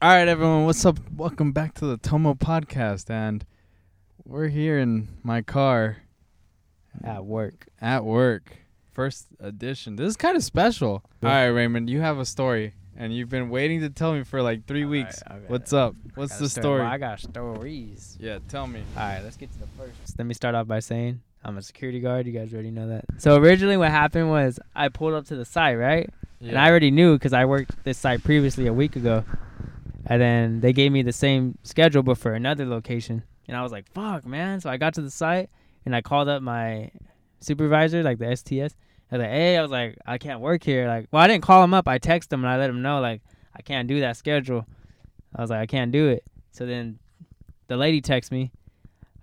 All right, everyone, what's up? Welcome back to the Tomo podcast, and we're here in my car at work. at work. First edition. This is kind of special. All right, Raymond, you have a story, and you've been waiting to tell me for like three All weeks. right, okay. What's up? I What's got the a story? Well, I got stories. yeah, tell me. All right, let's get to the first. Let me start off by saying I'm a security guard. You guys already know that. So originally, what happened was I pulled up to the site, right? And I already knew because I worked this site previously a week ago, and then they gave me the same schedule but for another location, and I was like, "Fuck, man!" So I got to the site and I called up my supervisor, like the STS. I was like, "Hey," I was like, "I can't work here." Like, well, I didn't call him up. I texted him and I let him know like I can't do that schedule. I was like, I can't do it. So then the lady texted me,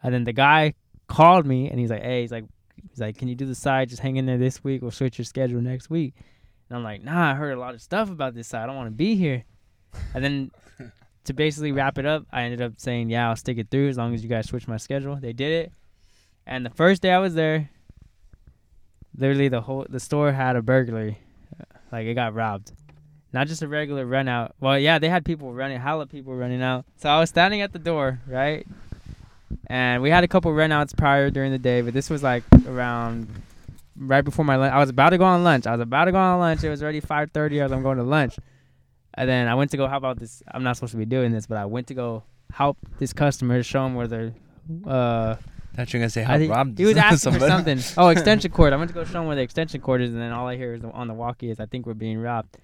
and then the guy called me and he's like, "Hey," he's like, "He's like, can you do the side? Just hang in there this week. We'll switch your schedule next week." And I'm like, "Nah, I heard a lot of stuff about this side. I don't want to be here." And then to basically wrap it up, I ended up saying, "Yeah, I'll stick it through as long as you guys switch my schedule." They did it, and the first day I was there, literally the whole the store had a burglary, like it got robbed. Not just a regular run out. Well, yeah, they had people running, hella people running out. So I was standing at the door, right? And we had a couple run outs prior during the day, but this was like around right before my lunch. I was about to go on lunch. I was about to go on lunch. It was already 5:30. I was I'm going to lunch. And then I went to go help out this. I'm not supposed to be doing this, but I went to go help this customer, show him where their uh, thought you were gonna say how robbed he was asking for somebody. something. Oh, extension cord. I went to go show him where the extension cord is, and then all I hear is on the walkie is I think we're being robbed.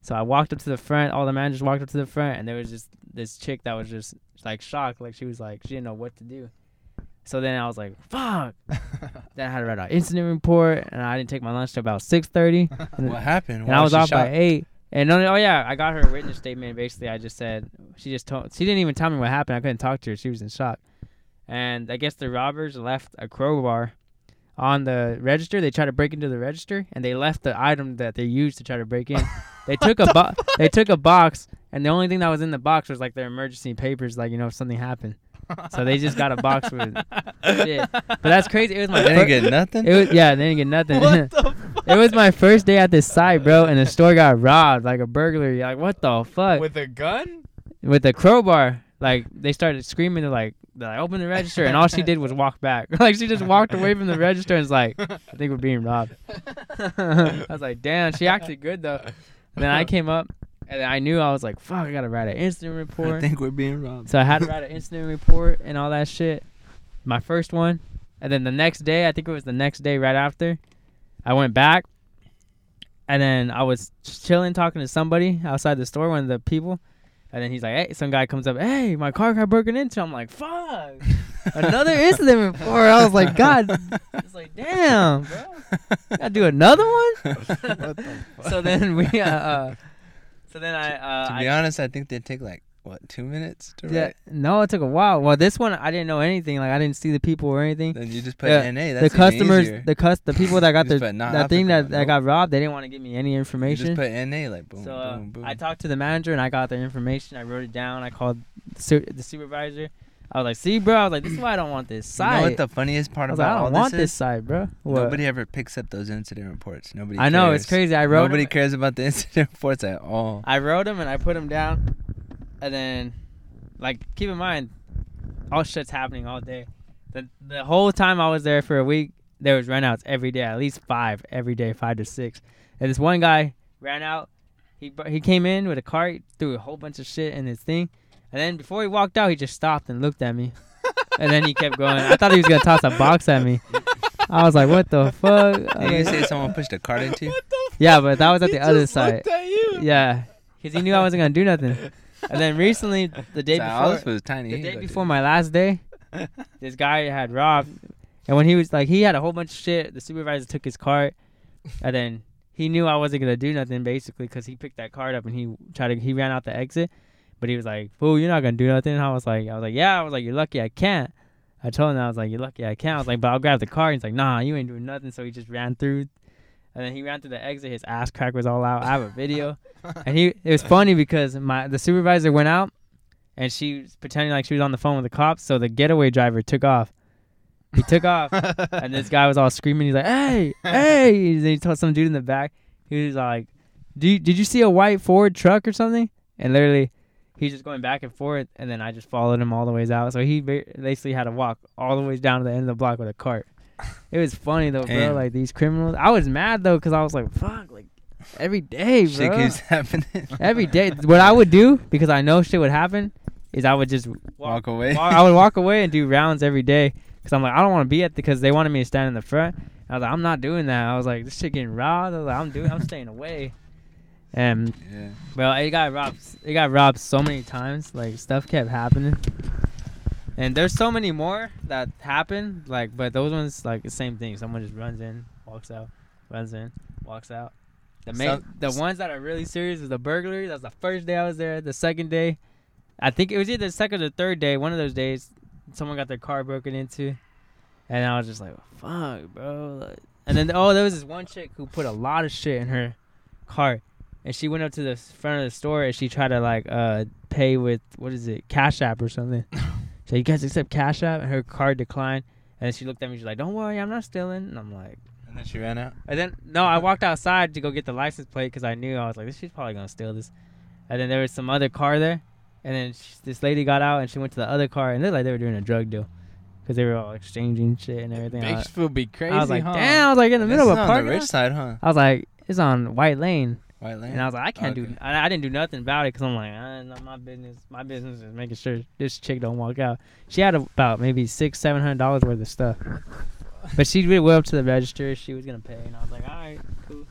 So I walked up to the front. All the managers walked up to the front, and there was just this chick that was just like shocked, like she was like she didn't know what to do. So then I was like, "Fuck!" then I had to write an incident report, and I didn't take my lunch till about six thirty, what happened? and Why I was she off by eight. And oh yeah, I got her witness statement. Basically, I just said she just told. She didn't even tell me what happened. I couldn't talk to her. She was in shock. And I guess the robbers left a crowbar on the register. They tried to break into the register, and they left the item that they used to try to break in. they took a bo- they took a box, and the only thing that was in the box was like their emergency papers, like you know if something happened. So they just got a box with shit. But that's crazy. It was my They didn't get nothing. it was yeah, they didn't get nothing. What the it was my first day at this site, bro, and the store got robbed, like a burglary. Like what the fuck? With a gun? With a crowbar. Like they started screaming to like, they're like open the register, and all she did was walk back. like she just walked away from the register and was like, I think we're being robbed. I was like, damn, she acted good though. And then I came up, and then I knew I was like, fuck, I gotta write an incident report. I think we're being robbed. So I had to write an incident report and all that shit. My first one. And then the next day, I think it was the next day right after, I went back. And then I was chilling talking to somebody outside the store, one of the people. And then he's like, hey, some guy comes up, hey, my car got broken into. I'm like, fuck. Another incident before. I was like, God. It's like, damn, bro. Gotta do another one? The so then we, uh, uh so then I, uh, to I be honest, I think they take like what two minutes to Yeah, write. no, it took a while. Well, this one I didn't know anything. Like I didn't see the people or anything. Then you just put Yeah, NA. the That's even customers, easier. the cus, the people that got the that thing that, applicable. that got robbed, they didn't want to give me any information. You just put NA like boom, so uh, boom, boom. I talked to the manager and I got their information. I wrote it down. I called the, su- the supervisor. I was like, "See, bro, I was like, this is why I don't want this side. You know what the funniest part was like, about I don't want this this is? site, bro. What? Nobody ever picks up those incident reports. Nobody. I know it's crazy. I wrote. Nobody them, cares about the incident reports at all. I wrote them and I put them down, and then, like, keep in mind, all shit's happening all day. The the whole time I was there for a week, there was runouts every day, at least five every day, five to six. And this one guy ran out. He he came in with a cart, threw a whole bunch of shit in his thing, and then before he walked out, he just stopped and looked at me, and then he kept going. I thought he was gonna toss a box at me. I was like, "What the fuck?" Did you say someone pushed a cart into you? What the fuck? yeah, but that was at He the other just side. looked at you. Yeah, because he knew I wasn't gonna do nothing. And then recently, the day before, Alice was tiny. the day before my last day, this guy had robbed, and when he was like, he had a whole bunch of shit. The supervisor took his cart, and then he knew I wasn't gonna do nothing basically because he picked that cart up and he tried to he ran out the exit, but he was like, "Fool, you're not gonna do nothing." And I was like, I was like, "Yeah," I was like, "You're lucky I can't." I told him I was like, "You're lucky I can't." I was like, "But I'll grab the car." He's like, "Nah, you ain't doing nothing." So he just ran through. And then he ran through the exit. His ass crack was all out. I have a video, and he. It was funny because my the supervisor went out, and she was pretending like she was on the phone with the cops. So the getaway driver took off. He took off, and this guy was all screaming. He's like, "Hey, hey!" And he told some dude in the back. He was like, "Do you, did you see a white Ford truck or something?" And literally, He's just going back and forth, and then I just followed him all the ways out. So he basically had to walk all the ways down to the end of the block with a cart. It was funny though, bro. Like these criminals. I was mad though because I was like, "Fuck!" Like every day, bro. Shit keeps happening. Every day. What I would do because I know shit would happen is I would just walk. Walk away. walk I would walk away and do rounds every day because I'm like I don't want to be at the because they wanted me to stand in the front. I was like I'm not doing that. I was like this shit getting robbed. I was like I'm doing. I'm staying away. And yeah. well, it got robbed. It got robbed so many times. Like stuff kept happening. And there's so many more that happen. Like, but those ones like the same thing. Someone just runs in, walks out, runs in, walks out. The main, Some- the ones that are really serious is the burglary. That's the first day I was there. The second day, I think it was either the second or third day. One of those days, someone got their car broken into, and I was just like, "Fuck, bro!" Like, and then oh, there was this one chick who put a lot of shit in her car, and she went up to the front of the store and she tried to like uh pay with what is it, Cash App or something. so you guys accept Cash App, and her card declined. And then she looked at me. She's like, "Don't worry, I'm not stealing." And I'm like. And then she ran out. And then no, I walked outside to go get the license plate because I knew I was like, this she's probably gonna steal this. And then there was some other car there, and then sh this lady got out and she went to the other car and looked like they were doing a drug deal, because they were all exchanging shit and everything. Bakersfield be crazy, I was like, huh? damn! I was like in the middle of a on park. the rich side, huh? I was like, it's on White Lane, Lane. and I was like, I can't do. Okay. I, I didn't do nothing about it because I'm like, ah, not my business. My business is making sure this chick don't walk out. She had about maybe six, seven hundred dollars worth of stuff. But she went well up to the register. She was gonna pay, and I was like, "All right, cool."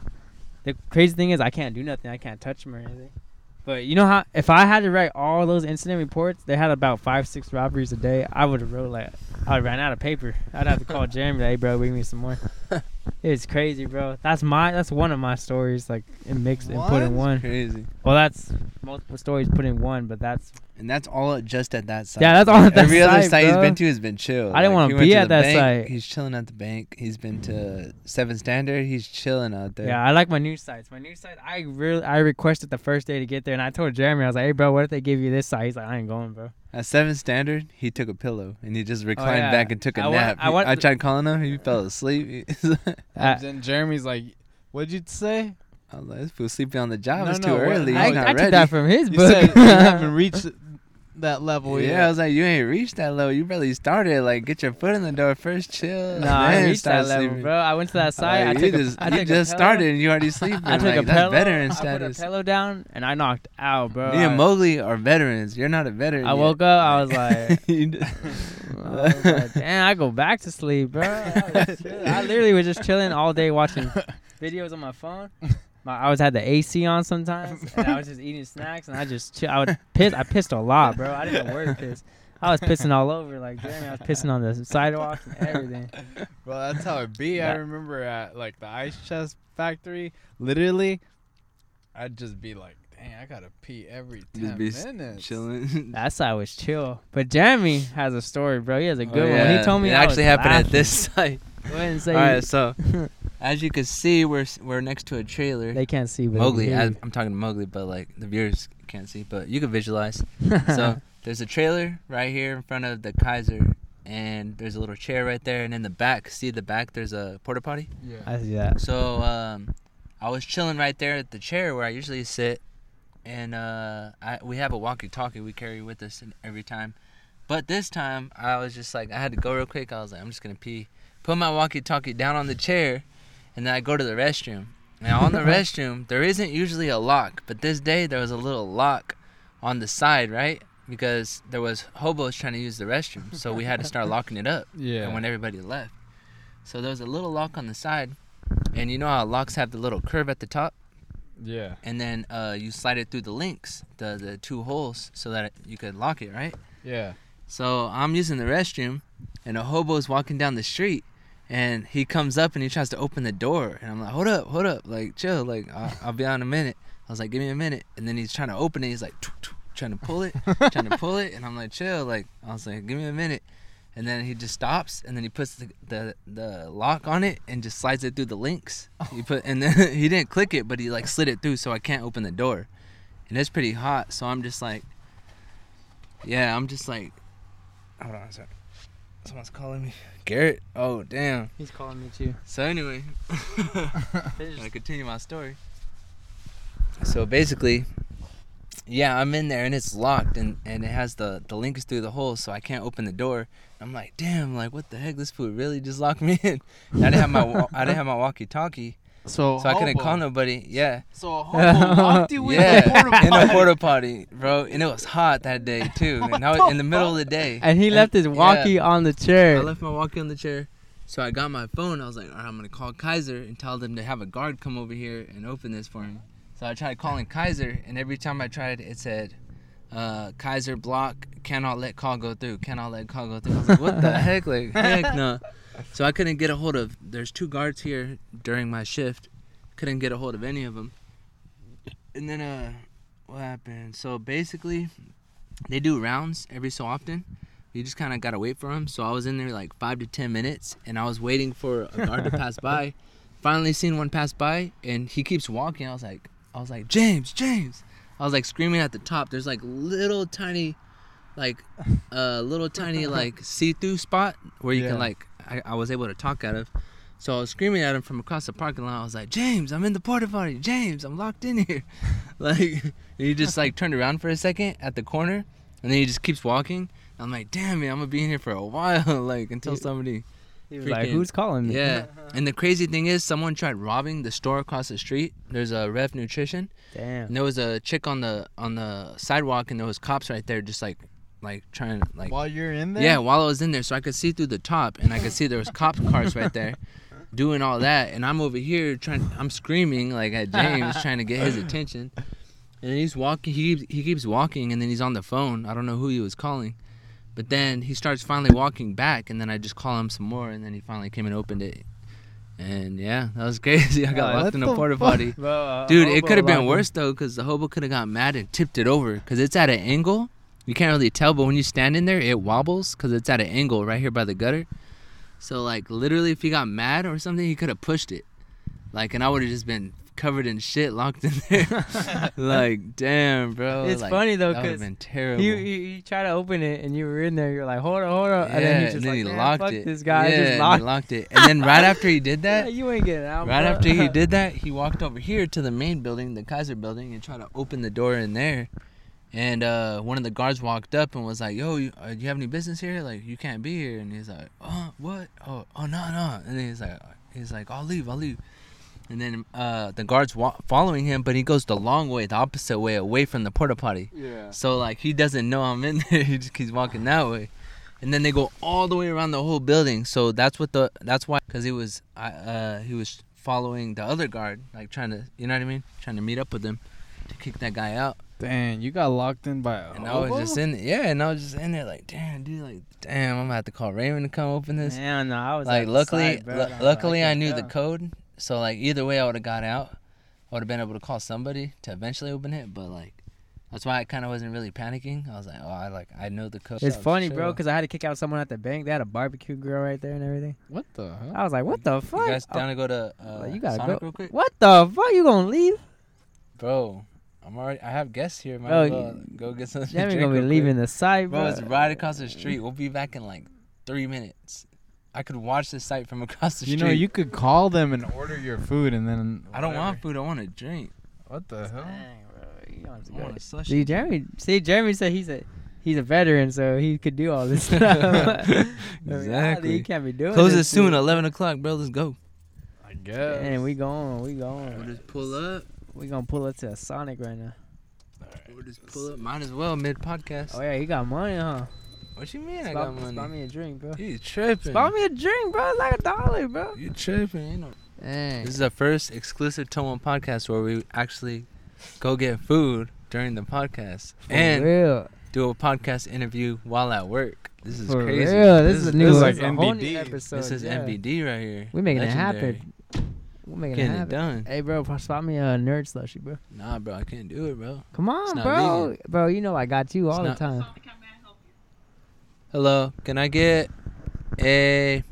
The crazy thing is, I can't do nothing. I can't touch them or anything. But you know how? If I had to write all those incident reports, they had about five, six robberies a day. I would have wrote like, I ran out of paper. I'd have to call Jeremy, like, "Hey, bro, bring me some more." it's crazy, bro. That's my. That's one of my stories, like in mixed and put in one. Crazy. Well, that's multiple stories put in one, but that's And that's all just at that site. Yeah, that's all at that Every other site, site he's bro. been to has been chill. I didn't wanna be to at the that bank, site. He's chilling at the bank. He's been to Seven Standard. He's chilling out there. Yeah, I like my new sites. My new site, I really, I requested the first day to get there, and I told Jeremy, I was like, "Hey, bro, what if they give you this site?" He's like, "I ain't going, bro." At Seven Standard, he took a pillow and he just reclined Oh, yeah. back and took a I want- nap. I He- want I tried calling him. He fell asleep. Uh, And then Jeremy's like, "What'd you say?" I was like, "This fool sleeping on the job. No, it's no, too early. No, I, He's not I took ready." that from his You book. said you haven't reached that level yeah, yet. I was like, you ain't reached that level. You barely started. Like, get your foot in the door first. Chill. no, I reached that level, sleeping. bro. I went to that side. Like, I you just, I you just started and you already sleeping. I took like, a pillow. veteran I put a status. pillow down, and I knocked out, bro. Me and Mowgli are veterans. You're not a veteran. I yet. woke up. I was like, I was like, damn, I go back to sleep, bro. I. I literally was just chilling all day watching videos on my phone. My, I always had the AC on sometimes, and I was just eating snacks, and I just chill. I would piss. I pissed a lot, bro. I didn't know where to piss. I was pissing all over, like Jeremy. I was pissing on the sidewalks and everything. Bro, that's how it be. I remember at like the ice chest factory, literally, I'd just be like, "Dang, I gotta pee every ten just be s- minutes." chilling. That side was chill, but Jeremy has a story, bro. He has a good Oh, one. When yeah. he told me it I actually was happened at this site. Go ahead and say. All right, so as you can see, we're we're next to a trailer. they can't see, but Mowgli, I, I'm talking to Mowgli, but like the viewers can't see, but you can visualize. So there's a trailer right here in front of the Kaiser, and there's a little chair right there, and in the back, see the back, there's a porta potty. Yeah. I see that. So um, I was chilling right there at the chair where I usually sit, and uh, I, we have a walkie-talkie we carry with us every time. But this time I was just like I had to go real quick. I was like I'm just gonna pee. Put my walkie-talkie down on the chair, and then I go to the restroom. Now on the restroom there isn't usually a lock, but this day there was a little lock on the side, right? Because there was hobos trying to use the restroom, so we had to start locking it up Yeah. and when everybody left. So there was a little lock on the side, and you know how locks have the little curve at the top, yeah. and then uh, you slide it through the links, the the two holes, so that you could lock it, right? Yeah. So I'm using the restroom, and a hobo's walking down the street, and he comes up and he tries to open the door, and I'm like, hold up, hold up, like chill, like I'll, I'll be out in a minute. I was like, give me a minute, and then he's trying to open it. He's like, trying to pull it, trying to pull it, and I'm like, chill, like I was like, give me a minute. And then he just stops, and then he puts the, the the lock on it and just slides it through the links. He put, and then he didn't click it, but he like slid it through, so I can't open the door. And it's pretty hot, so I'm just like, yeah, I'm just like, hold on a sec. Someone's calling me. Garrett. Oh damn. He's calling me too. So anyway, I continue my story. So basically, yeah, I'm in there and it's locked and, and it has the the link is through the hole, so I can't open the door. I'm like, damn, like what the heck? This fool really just locked me in. And I didn't have my I didn't have my walkie-talkie, So, so I couldn't call nobody. Yeah, So a hobo locked you in yeah, in a potty. porta potty, bro. And it was hot that day too. And I was in the middle of the day. And he left his yeah. walkie on the chair. I left my walkie on the chair. So I got my phone. I was like, all right, I'm gonna call Kaiser and tell them to have a guard come over here and open this for me. So I tried calling Kaiser, and every time I tried, it said, uh, "Kaiser block cannot let call go through. Cannot let call go through." I was like, what the heck? Like, heck no. So I couldn't get a hold of. There's two guards here during my shift. Couldn't get a hold of any of them. And then uh, what happened? So basically, they do rounds every so often. You just kind of gotta wait for them. So I was in there like five to ten minutes, and I was waiting for a guard to pass by. Finally, seen one pass by, and he keeps walking. I was like, I was like, James, James. I was like screaming at the top. There's like little tiny, like, a little tiny like see-through spot where you Yeah. can like. I, I was able to talk out of. So I was screaming at him from across the parking lot. I was like, James, I'm in the porta potty. James, I'm locked in here. like, he just like turned around for a second at the corner, and then he just keeps walking. I'm like, damn it, I'm gonna be in here for a while, like until somebody. He was like, "Who's calling me?" Yeah. And the crazy thing is, someone tried robbing the store across the street. There's a Rev Nutrition, Damn. and there was a chick on the on the sidewalk, and there was cops right there, just like like trying to like. While you're in there. Yeah, while I was in there, so I could see through the top, and I could see there was cop cars right there, doing all that, and I'm over here trying. I'm screaming like at James, trying to get his attention, and he's walking. He keeps, he keeps walking, and then he's on the phone. I don't know who he was calling, but then he starts finally walking back, and then I just call him some more, and then he finally came and opened it, and yeah, that was crazy. I got Yeah, locked in a porta potty. Dude, it could have been worse though, cause the hobo could have got mad and tipped it over, cause it's at an angle. You can't really tell, but when you stand in there, it wobbles, cause it's at an angle right here by the gutter. So like literally, if he got mad or something, he could have pushed it, like, and I would have just been covered in shit, locked in there. like, damn, bro. It's like, funny, though, 'cause been terrible. You, you you try to open it and you were in there. You're like, hold on, hold on, yeah, and then he just like, he locked it. This guy yeah, just and locked. locked it, and then right after he did Yeah, that, you ain't getting out. Right bro. after he did that, he walked over here to the main building, the Kaiser building, and tried to open the door in there. And uh, one of the guards walked up and was like, "Yo, you, uh, do you have any business here? Like, you can't be here." And he's like, "Oh, what? Oh, oh, no, no." And then he's like, "He's like, I'll leave, I'll leave." And then uh, the guards wa- following him, but he goes the long way, the opposite way, away from the porta potty. Yeah. So like he doesn't know I'm in there. he just keeps walking that way, and then they go all the way around the whole building. So that's what the that's why because he was uh he was following the other guard, like trying to you know what I mean, trying to meet up with him to kick that guy out. Dang, you got locked in by a And I was just in there, yeah, and I was just in there like damn dude, like damn, I'm gonna have to call Raymond to come open this. Man, no, I was like luckily, side, bro, lu- and I luckily I knew the code, so like either way I would have got out. I would have been able to call somebody to eventually open it, but like. That's why I kind of wasn't really panicking. I was like, "Oh, I like, I know the code." It's so funny, bro, because I had to kick out someone at the bank. They had a barbecue grill right there and everything. What the hell? I was like, what the fuck? You guys Oh, down to go to uh, you gotta Sonic go. real quick, what the fuck? You gonna leave? bro? I'm already. I have guests here. Might Bro, as well go get some. to Jamie drink gonna be leaving quick. the site, Bro, bro. it's right across the street. We'll be back in like three minutes. I could watch the site from across the You street. You know, you could call them and order your food, and then I don't want food. I want a drink. What the hell? Dang, bro, you don't have to I go. want a slushie. See, Jeremy. See, Jeremy said he's a he's a veteran, so he could do all this stuff. Exactly. He can't be doing. Close it soon. shit. Eleven o'clock, bro. Let's go. I guess. And we going, we We'll just pull up. We gonna pull up to a Sonic right now. Alright. We'll just pull up. Might as well mid podcast. Oh yeah, you got money, huh? What you mean? I got money. spot me a drink, bro. You tripping? Spot me a drink, bro. It's like a dollar, bro. You tripping? Ain't no Dang. This is the first exclusive Tomo podcast where we actually go get food during the podcast For and real. do a podcast interview while at work. This is For crazy. real. This, is a new this is this like is a whole new NBD. episode. This is yeah. MVD right here. We making it happen. We're making Getting it it happen. done. Hey, bro, spot me a nerd slushy, bro. Nah, bro, I can't do it, bro. Come on, not bro. vegan. Bro, you know I got you It's all the not- time. Hello, can I get a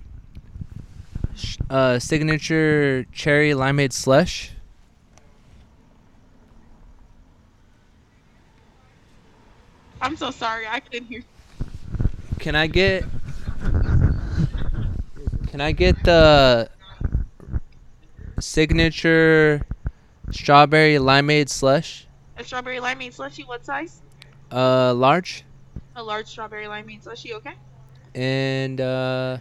sh- uh, signature cherry limeade slush? I'm so sorry. I couldn't hear. Can I get? Can I get the signature strawberry limeade slush? A strawberry limeade slushy. What size? Uh, large A large strawberry limeade slushy. Okay. and uh,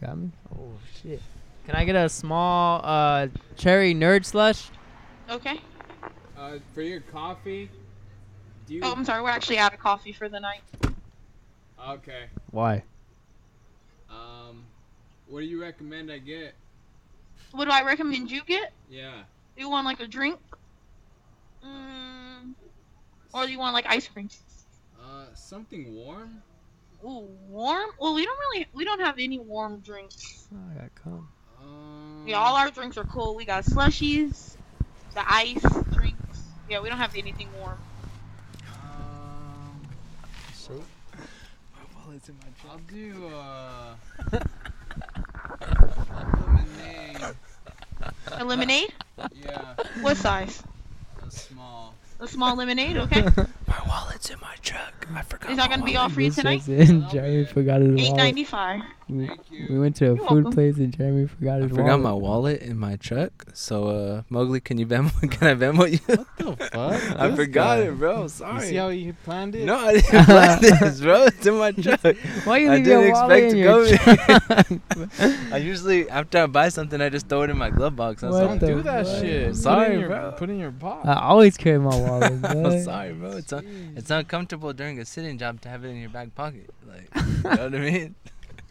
Got me? Oh shit. Can I get a small uh cherry nerd slush? Okay. Uh, for your coffee, do you? Oh, I'm sorry. We're actually out of coffee for the night. okay. Why? Um, what do you recommend I get? What do I recommend you get? Yeah. Do you want like a drink? Mm, or do you want like ice cream? Uh, something warm. Ooh, warm? Well, we don't really, we don't have any warm drinks. Oh, I got cum. Um. Yeah, all our drinks are cool. We got slushies, the ice drinks. Yeah, we don't have anything warm. Um, Shake. I'll do uh. lemonade. A lemonade? Yeah, What size? a small. A small lemonade, okay. my wallet's in my truck. I forgot. Is that gonna be all free This tonight? checks in. Jeremy forgot his Eight wallet. ninety five. We, you. we went to a You're food welcome. place and Jeremy forgot I his forgot wallet. my wallet in my truck. So, uh, Mowgli, can you Venmo? Can I Venmo you? What the fuck? I This forgot guy. it, bro. You Sorry. see how you planned it? no, I didn't plan this, bro. It's in my truck. Why you I leave didn't your wallet expect in to your go truck? I usually, after I buy something, I just throw it in my glove box. I was What like, Don't the do that fuck? shit. I'm Put sorry, it in your, bro. Put it in your box. I always carry my wallet. I'm boy. sorry, bro. It's un- it's uncomfortable during a sitting job to have it in your back pocket. Like, you know what I mean?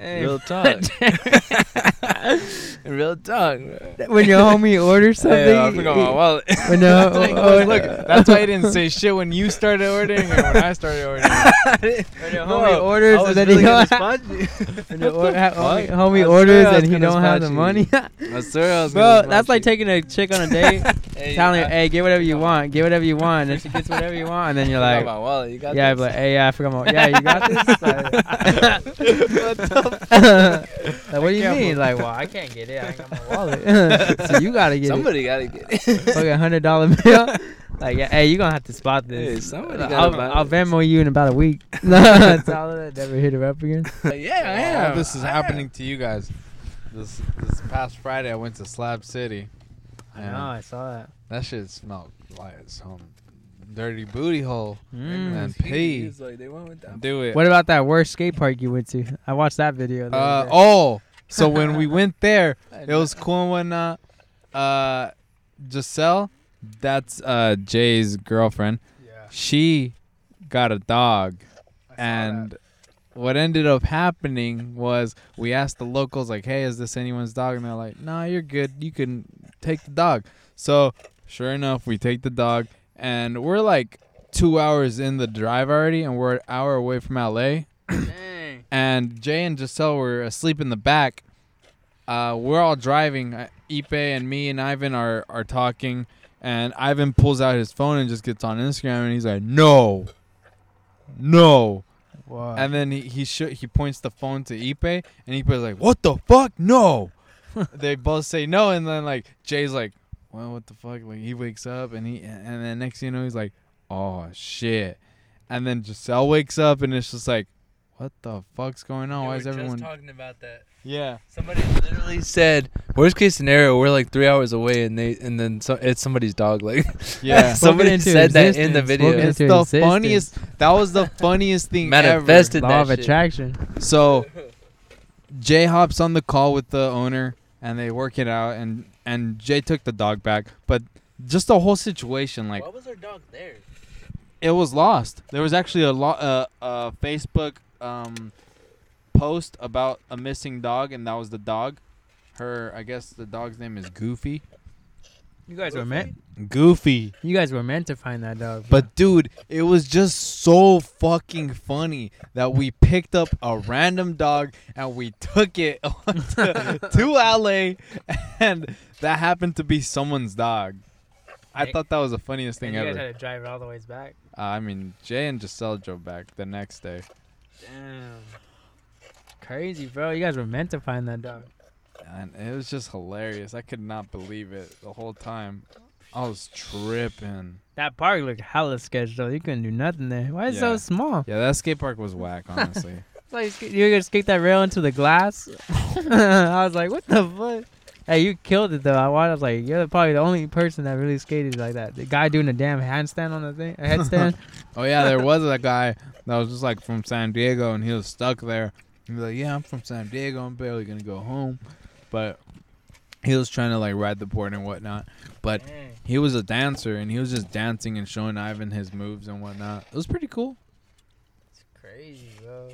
Dang. Real talk. Real talk, when your homie orders something, Hey, I forgot my he- wallet. when your, Like, oh, look, look, that's why I didn't say shit when you started ordering and when I started ordering. when your No, homie orders and then really he don't respond to you. when your or- homie, homie orders and he don't have the money. you. I swear I Bro, that's like you. taking a chick on a date, Hey, telling her, "Hey, get whatever you want, get whatever you want," and then she gets whatever you want, and then you're I like, forgot my wallet. You got "Yeah, this? but hey, yeah, I forgot my, yeah, you got this." Like, what the like, what do you Careful. mean? Like, well, I can't get it. I ain't got my wallet, so you gotta get Somebody gotta get it. it. Fucking hundred dollar bill. Like, yeah, hey, you gonna have to spot this. Hey, somebody I'll, gotta buy I'll this. Venmo you in about a week. That's all. Never hit her up again. Uh, yeah, I am. All this is I happening to you guys. This this past Friday, I went to Slab City. I and know. I saw that. That shit smelled like some dirty booty hole. Mm. And pee. like, they went with that. Do it. What about that worst skate park you went to? I watched that video. the Uh, day. oh, so when we went there, it was cool and whatnot. Uh, Giselle, that's uh Jay's girlfriend. yeah. She got a dog, and what ended up happening was we asked the locals like, "Hey, is this anyone's dog?" And they're like, "Nah, you're good. You can take the dog." So sure enough, we take the dog, and we're like two hours in the drive already, and we're an hour away from LA Dang. and Jay and Giselle were asleep in the back. Uh, we're all driving. Uh, Ipe and me and Ivan are, are talking, and Ivan pulls out his phone and just gets on Instagram, and he's like, "No, no," What? and then he he sh- he points the phone to Ipe, and Ipe's like, "What the fuck? No!" they both say no, and then like Jay's like, "Well, what the fuck?" Like he wakes up, and he and then next thing you know, he's like, "Oh shit," and then Giselle wakes up, and it's just like. What the fuck's going on? Why is everyone? talking about that? Yeah. Somebody literally said, "Worst case scenario, we're like three hours away, and they and then so, it's somebody's dog." Like, Yeah. somebody into said that in the video. It's the existence. funniest. That was the funniest thing Manifested Law that of shit. attraction. So, Jay Hop's on the call with the owner, and they work it out. And and Jay took the dog back, but just the whole situation, like Why was our dog there? it was lost. There was actually a lot, uh, uh, Facebook um, post about a missing dog, and that was the dog. Her, I guess the dog's name is Goofy. You guys were meant. Goofy. You guys were meant to find that dog. But dude, it was just so fucking funny that we picked up a random dog and we took it to, to LA and that happened to be someone's dog. I Hey, thought that was the funniest and thing you guys ever. had to drive it all the ways back. Uh, I mean, Jay and Giselle drove back the next day. Damn. Crazy, bro. You guys were meant to find that dog. And it was just hilarious. I could not believe it the whole time. I was tripping. That park looked hella sketch though. You couldn't do nothing there. Why is it so small? Yeah, that skate park was whack, honestly. It's like sk- you're gonna skate that rail into the glass. I was like, what the fuck? Hey, you killed it though. I was like, you're probably the only person that really skated like that. The guy doing a damn handstand on the thing, a headstand. Oh yeah, there was a guy that was just like from San Diego, and he was stuck there. He was like, "Yeah, I'm from San Diego. I'm barely gonna go home," but he was trying to like ride the board and whatnot. But mm. he was a dancer, and he was just dancing and showing Ivan his moves and whatnot. It was pretty cool. It's crazy, bro.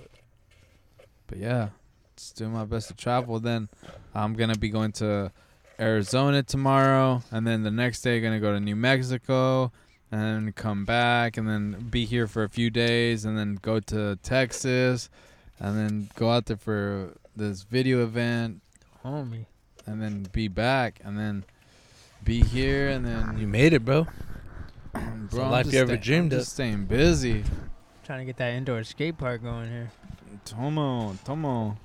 But yeah, just doing my best to travel. Then I'm gonna be going to Arizona tomorrow, and then the next day gonna go to New Mexico, and come back, and then be here for a few days, and then go to Texas, and then go out there for this video event, Homie. and then be back, and then be here, and then You made it, bro. bro, I'm life you ever stay- I'm dreamed of. just staying busy. Trying to get that indoor skate park going here. Tomo, Tomo.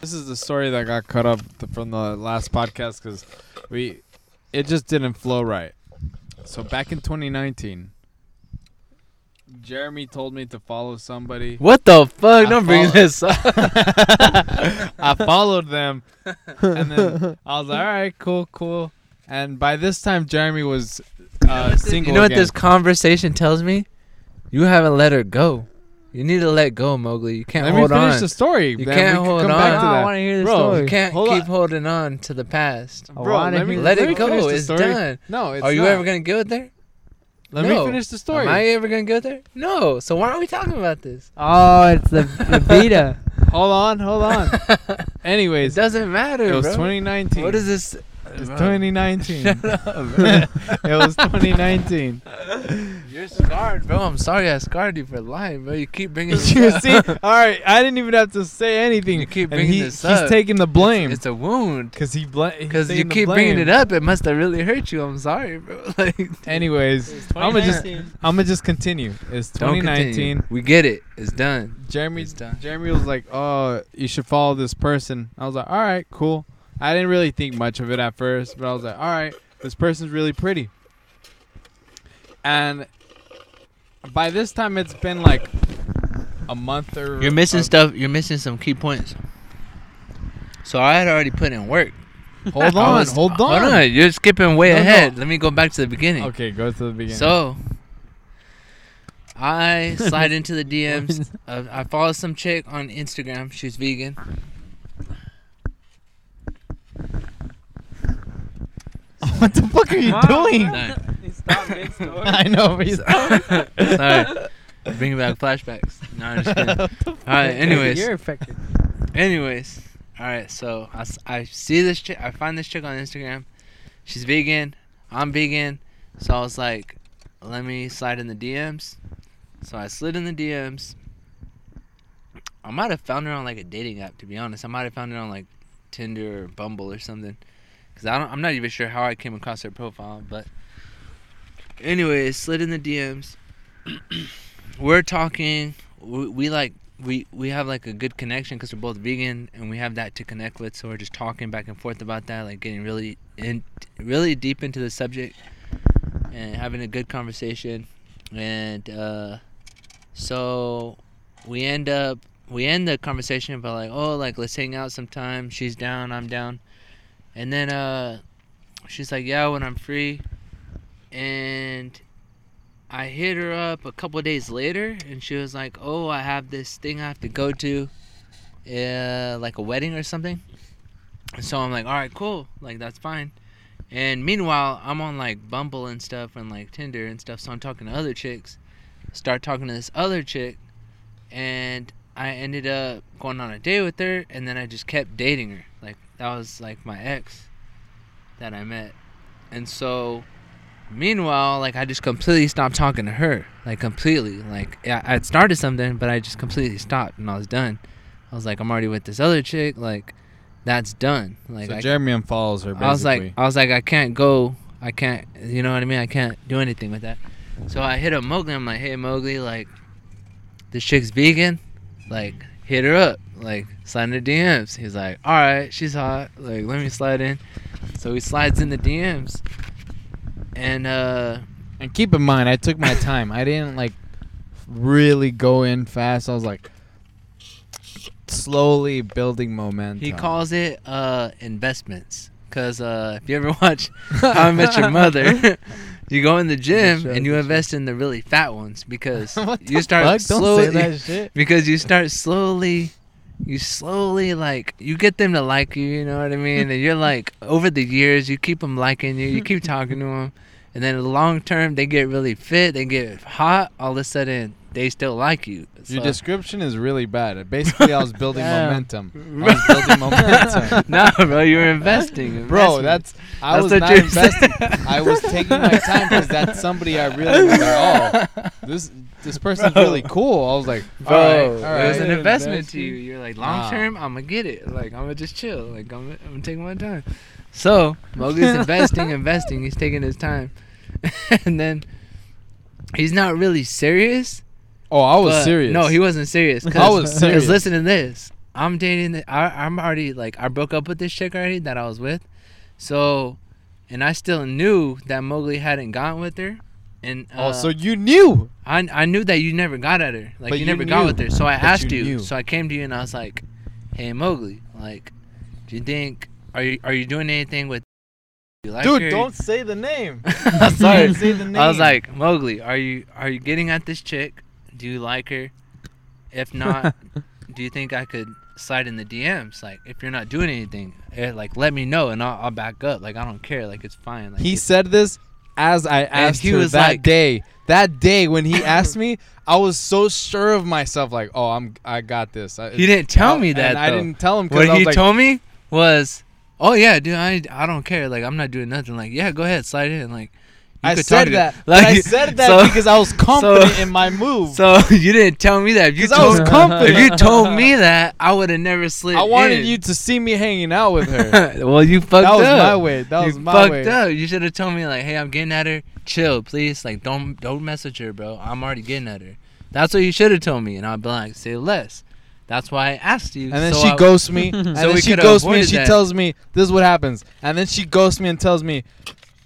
This is the story that got cut up th- from the last podcast because we, it just didn't flow right. So back in 2019, Jeremy told me to follow somebody. What the fuck? I Don't bring follow- this up. I followed them, and then I was like, "All right, cool, cool." And by this time, Jeremy was uh, single. you know what again. this conversation tells me? You haven't let her go. You need to let go, Mowgli. You can't Let me hold finish on. the story. You then can't we can hold come on. back to I that. want to hear the Bro, story. You can't Hold keep on. holding on to the past. I Bro, wanna let me hear Let the it me story. finish go. the It's story. done. No, it's Are you not. ever gonna go there? Let No. me finish the story. Am I ever gonna go there? No. So why are we talking about this? Oh, it's the, the Vita. hold on, hold on. it Anyways, doesn't matter, it was bro. 2019. What is this? It's Bro. 2019. Shut up, bro. it was 2019. You're scarred, bro. I'm sorry I scarred you for life, bro. You keep bringing this you up. see? All right, I didn't even have to say anything. You keep bringing he, this up. he's taking the blame It's a wound. because he bla- Because you keep bringing it up, it must have really hurt you. I'm sorry, bro. Like, Anyways, I'm gonna just I'm gonna just continue. It's 2019. continue. We get it. It's done. Jeremy It's done. Jeremy was like, "Oh, you should follow this person." I was like, "All right, cool." I didn't really think much of it at first, but I was like, "All right, this person's really pretty." And by this time, it's been like a month or You're missing stuff. You're missing some key points. So I had already put in work. Hold on, was- hold on. Hold on. You're skipping way No, no. ahead. Let me go back to the beginning. Okay, go to the beginning. So I slide into the DMs. Uh, I follow some chick on Instagram. She's vegan. What the fuck are you doing? No. I know, but he's Sorry. Bring back flashbacks. No, I'm just kidding. All right. Anyways. You're affected. Anyways, all right. So I, s- I see this chick. I find this chick on Instagram. She's vegan. I'm vegan. So I was like, let me slide in the DMs. So I slid in the DMs. I might have found her on like a dating app. To be honest, I might have found her on like Tinder or Bumble or something. Cause I don't. I'm not even sure how I came across her profile. But anyways, slid in the DMs. We're talking. We, we like we we have like a good connection because we're both vegan and we have that to connect with so we're just talking back and forth about that like getting really in really deep into the subject and having a good conversation and uh so we end up we end the conversation about like oh like let's hang out sometime she's down i'm down and then uh she's like yeah when i'm free and I hit her up a couple days later, and she was like, "Oh, I have this thing I have to go to, uh, like a wedding or something." So I'm like, "All right, cool, like that's fine." And meanwhile, I'm on like Bumble and stuff, and like Tinder and stuff. So I'm talking to other chicks. Start talking to this other chick, and I ended up going on a date with her, and then I just kept dating her. Like that was like my ex that I met, and so Meanwhile, like I just completely stopped talking to her, like completely. Like I I'd started something, but I just completely stopped and I was done. I was like, I'm already with this other chick. Like, that's done. Like so I, Jeremy unfollows her. Basically. I was like, I was like, I can't go. I can't. You know what I mean? I can't do anything with that. So I hit up Mowgli. I'm like, hey Mowgli, like, this chick's vegan. Like, hit her up. Like, slide in the DMs. He's like, all right, she's hot. Like, let me slide in. So he slides in the DMs. And uh, And keep in mind, I took my time. I didn't like really go in fast. I was like slowly building momentum. he calls it uh investments Cause uh, if you ever watch How I Met Your Mother, you go in the gym and you invest in the really fat ones because you start slowly say that shit. because you start slowly you slowly like you get them to like you you know what i mean? And you're like over the years you keep them liking you you keep talking to them and then the long term they get really fit they get hot all of a sudden they still like you Your description is really bad. Basically, I was building momentum. I was building momentum. no bro you're investing Bro, Investment. that's I That's was not investing. I was taking my time because that's somebody I really was like, oh, this this person's really cool. I was like, Bro, all right, all it was an investment to you. You're like, long term, I'm gonna get it. Like, I'm gonna just chill. Like, I'm, I'm gonna take my time. So, Mowgli's investing, investing. He's taking his time, and then he's not really serious. Oh, I was but- serious. No, he wasn't serious. I was serious. Listen to this. I'm dating. The, I, I'm already like I broke up with this chick already that I was with. So, and I still knew that Mowgli hadn't gotten with her. And uh, Oh, so you knew? I I knew that you never got at her. Like you, you never got with her. So I asked you you. So I came to you and I was like, "Hey Mowgli, like, do you think are you are you doing anything with? Like Dude, her?" don't say the name. I'm sorry. Say the name. I was like, Mowgli, are you are you getting at this chick? Do you like her? If not, do you think I could slide in the DMs? Like, if you're not doing anything, eh, like let me know and I'll, I'll back up. Like I don't care. Like it's fine. Like, he it's- said this as I asked he her was that like- day. That day when he asked me, I was so sure of myself. Like, oh, I'm, I got this. I, he didn't tell I- me that. And I though. didn't tell him because what I was he like, told me was, "Oh yeah, dude, I I don't care. Like I'm not doing nothing. Like yeah, go ahead, slide in. Like I said that. Like I said that so- because I was confident in my move. So you didn't tell me that. If you 'Cause I was told, confident. if you told me that, I would have never slid. I wanted in. you to see me hanging out with her. well, you fucked up. that was my way. That you was my fucked way. up. You should have told me like, "Hey, I'm getting at her. Chill, please. Like, don't don't message her, bro. I'm already getting at her." That's what you should have told me, and I'd be like, "Say less." That's why I asked you. And then so she I- ghosts me. and So then she ghosts me and she that. tells me this is what happens. And then she ghosts me and tells me,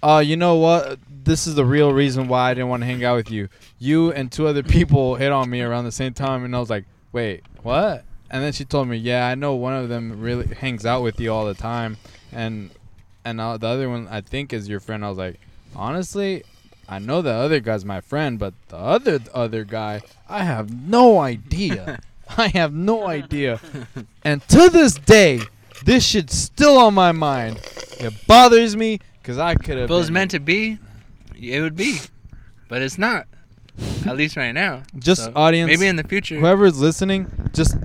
uh, you know what? This is the real reason why I didn't want to hang out with you. You and two other people hit on me around the same time, and I was like, wait, what? And then she told me, yeah, I know one of them really hangs out with you all the time, and and uh, the other one I think is your friend. I was like, honestly, I know the other guy's my friend, but the other other guy, I have no idea. I have no idea. And to this day, this shit's still on my mind. It bothers me because I could have. It was meant to be, it would be, but it's not. At least right now. Just So, audience, Maybe in the future. whoever's listening, just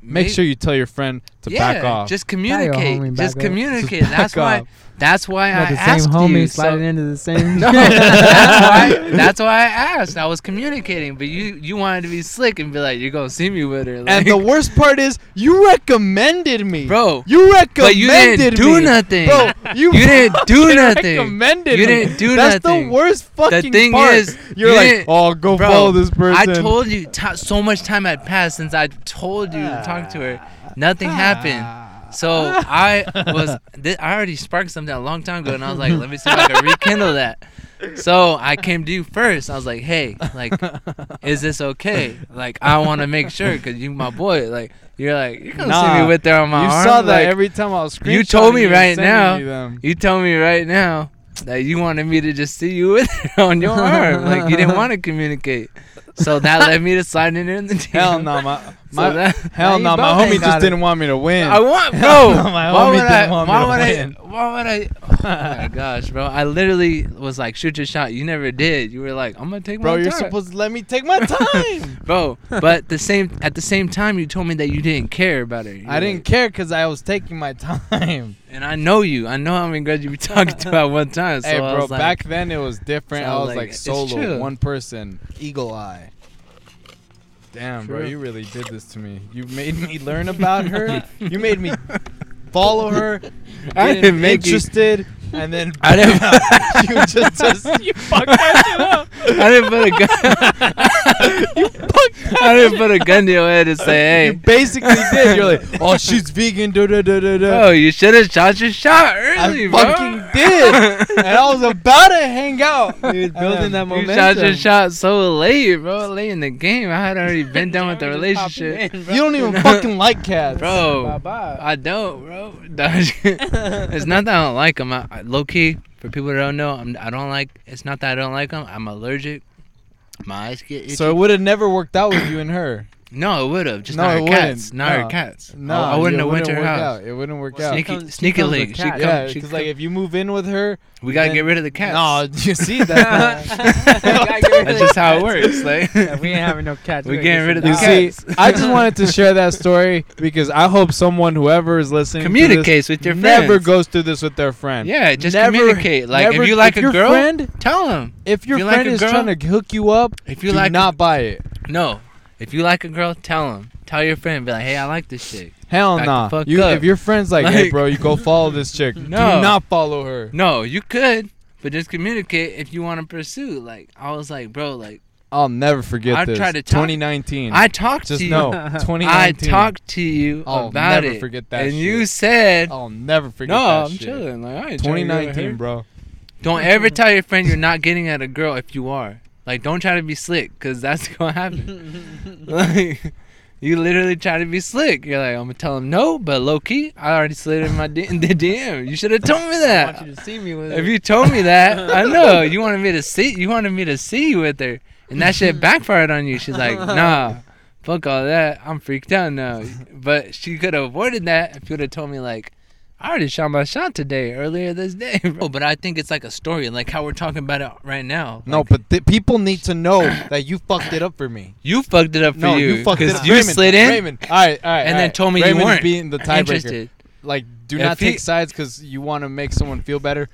make may- sure you tell your friend to yeah, back off. Just communicate. homie, Just up. communicate. Just That's back why. off. That's why Got I the asked same homie you. sliding so, into the same. No, that's why. That's why I asked. I was communicating, but you you wanted to be slick and be like, "You're gonna see me with her." and the worst part is, you recommended me, bro, You recommended me. but you didn't do me. nothing. Bro, you, You didn't do nothing. Recommended You me. didn't do That's nothing. the worst fucking The thing part. is, you're you like, didn't- oh, go Bro, follow this person. I told you t- so much time had passed since I told you to talk to her. Ah. Nothing happened. Ah. So I was, th- I already sparked something a long time ago, and I was like, let me see if I can rekindle that. So I came to you first. I was like, hey, like, is this okay? Like, I want to make sure because you my boy. Like, you're like, you're gonna see Nah, me with her on my you arm. saw that Like, every time I was you told me and right sending now. them. You told me right now that you wanted me to just see you with her on your arm. Like, you didn't want to communicate. So that led me to sliding in the DM. Hell no, my, So my that, hell no, my homie just it. didn't want me to win. I want, bro. No, my homie didn't I? want me to win. Why would I? Oh my gosh, bro! I literally was like, shoot your shot. You never did. You were like, I'm gonna take Bro, my time. Bro, you're supposed to let me take my time. bro. But the same at the same time, you told me that you didn't care about her. You I were didn't care because I was taking my time. and I know you. I know how many girls you be talking to at one time. So hey, bro, like, back then it was different. So I was like, like solo, one person, eagle eye. Damn, bro, you really did this to me. You made me learn about her. you made me follow her. I didn't make you- interested, and then I didn't- you just, just you fucked that shit up. I didn't put a gun. You fucked I didn't put a gun to your head and say, "Hey." You basically did. You're like, oh, she's vegan. Da da da da da. bro, you should have shot your shot early, I bro." fucking did, and I was about to hang out. You Dude, building that momentum. You shot your shot so late, bro. Late in the game. I had already been done with the Jeremy just popping relationship. in. You don't even fucking like cats, Bro, Bye-bye. I don't, bro. it's not that I don't like them. I, I, low key, for people that don't know, I'm, I don't like. It's not that I don't like them. I'm allergic. My eyes get itchy. So it would have never worked out with you and her. No, it would have. Just No, not it her wouldn't. cats. Not No. her cats. No, I, I wouldn't it have went to her work house. Out. It wouldn't work Well, out. she Sneaky, comes- she sneaky comes with link. She come, yeah, because like if you move in with her, we gotta then- get rid of the cats. no, you see that. That's just how it works. Like Yeah, we ain't having no cats. We We're getting rid of the You getting see. I just wanted to share that story because I hope someone, whoever is listening, communicates with this, your never goes through this with their friend. Yeah, just Never- communicate. Like never- if you like a your girl, friend, tell them. if your friend is trying to hook you up, If you do like not buy it. no, if you like a girl, tell them. Tell your friend, be like, hey, I like this chick. Hell Back nah. fuck You, if your friend's like, hey, bro, you go follow this chick. Do No. not follow her. No, you could, but just communicate if you want to pursue. Like I was like, bro, like I'll never forget I this. tried to talk- 2019. I talked just to you. know. 2019. I talked to you I'll about never it, forget that and shit. you said, I'll never forget that." "No, I'm shit. chilling." Like I ain't trying to go with 2019, bro. Don't ever tell your friend you're not getting at a girl if you are. Like, don't try to be slick, cause that's gonna happen. like, you literally try to be slick. You're like, I'm gonna tell him no, but low key, I already slid in my D- in the DM. You should have told me I that. want you to see me with If it. you told me that, I know you wanted me to see. You wanted me to see you with her, and that shit backfired on you. She's like, Nah, fuck all that. I'm freaked out now. But she could have avoided that if you would have told me like, I already shot my shot today, earlier this day. Bro. Oh, but I think it's like a story, like how we're talking about it right now. No, Like, but th- people need to know that you fucked it up for me. you fucked it up for no, you. you fucked it 'cause up. You Raymond, slid in, Raymond. All right, all right. and all then right. told me Raymond's you weren't being the tiebreaker. Like, do If not he- take sides because you want to make someone feel better.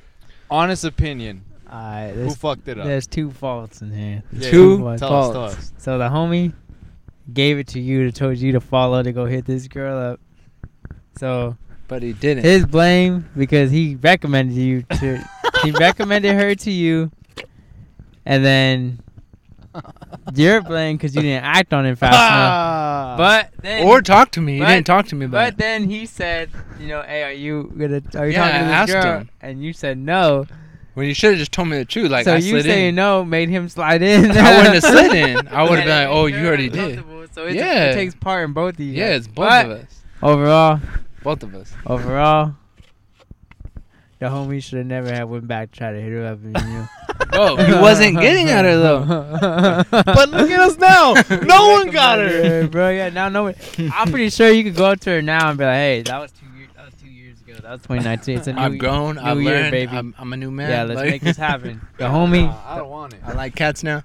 Honest opinion. Alright, Who fucked it up? there's two faults in here. Yeah, Two faults. Tell us, tell us. So the homie gave it to you to told you to follow to go hit this girl up. So But he didn't. his blame because he recommended you to he recommended her to you and then you're blame because you didn't act on it fast ah. enough. But then or talk to me. He but- didn't talk to me about but it. then he said, you know, hey, are you gonna are you Yeah, talking to this asked girl? him. And you said no. Well, you should have just told me the truth. Like so I you saying in. no made him slide in. I wouldn't have slid in. I would have been like, "Oh, you already did." So it's, Yeah. it takes part in both of you. Yeah, it's both But of us. Overall, Both of us. overall, the homie should have never have went back to try to hit her up. And, you know. Bro, he wasn't getting at her though. But look at us now. No one got her. Yeah, bro. Yeah, now no one. I'm pretty sure you could go up to her now and be like, "Hey, that was two years. That was two years ago. That was 2019. It's a new, I've grown. new I've year, learned. baby. I'm, I'm a new man. yeah, let's Like, make this happen." The homie. Nah, I don't want it. I like cats now.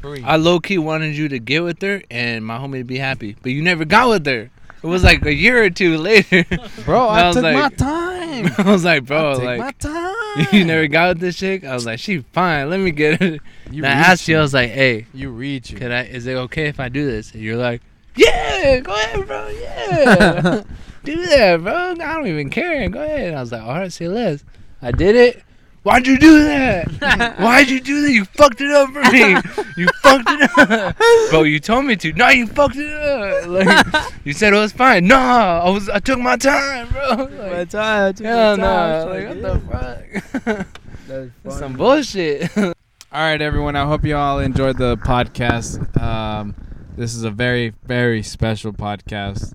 Free. I low key wanted you to get with her and my homie to be happy, but you never got with her. It was like a year or two later. Bro, And I, was took my time. I was like, bro, I take like my time. you never got with this chick. I was like, she fine. Let me get it. You And I asked you. I was like, hey, You reach could I? Is it okay if I do this? And you're like, yeah, go ahead, bro. Yeah, do that, bro. I don't even care. Go ahead. And I was like, all right, say less. I did it. Why'd you do that? Why'd you do that? You fucked it up for me. You fucked it up, bro. You told me to. No, you fucked it up. Like you said it was fine. No, I was. I took my time, bro. My Like, time, took my hell time. no. She's Like, like, what the fuck? That's Some bullshit. All right, everyone. I hope you all enjoyed the podcast. Um, this is a very, very special podcast.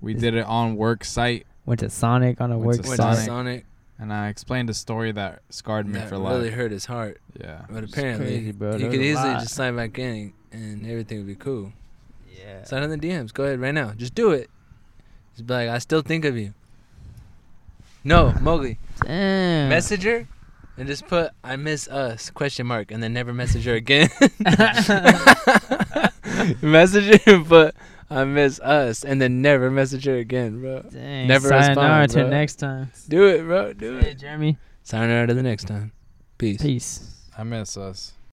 We did it on work site, Went to Sonic on a Went work to Went site. to Sonic. Sonic. and I explained a story that scarred me That for life. It really hurt his heart. Yeah. But apparently, crazy, bro. you There could easily lot. just slide back in and everything would be cool. Yeah. Slide in the DMs. Go ahead right now. Just do it. Just be like, I still think of you. No, Mowgli. Damn. Message her and just put I miss us question mark and then never message her again. message her and put I miss us and then never message her again, bro. Dang. Never Sayonara respond, till bro. next time. Do it, bro. Do Hey, it. Jeremy. Sayonara to the next time. Peace. Peace. I miss us.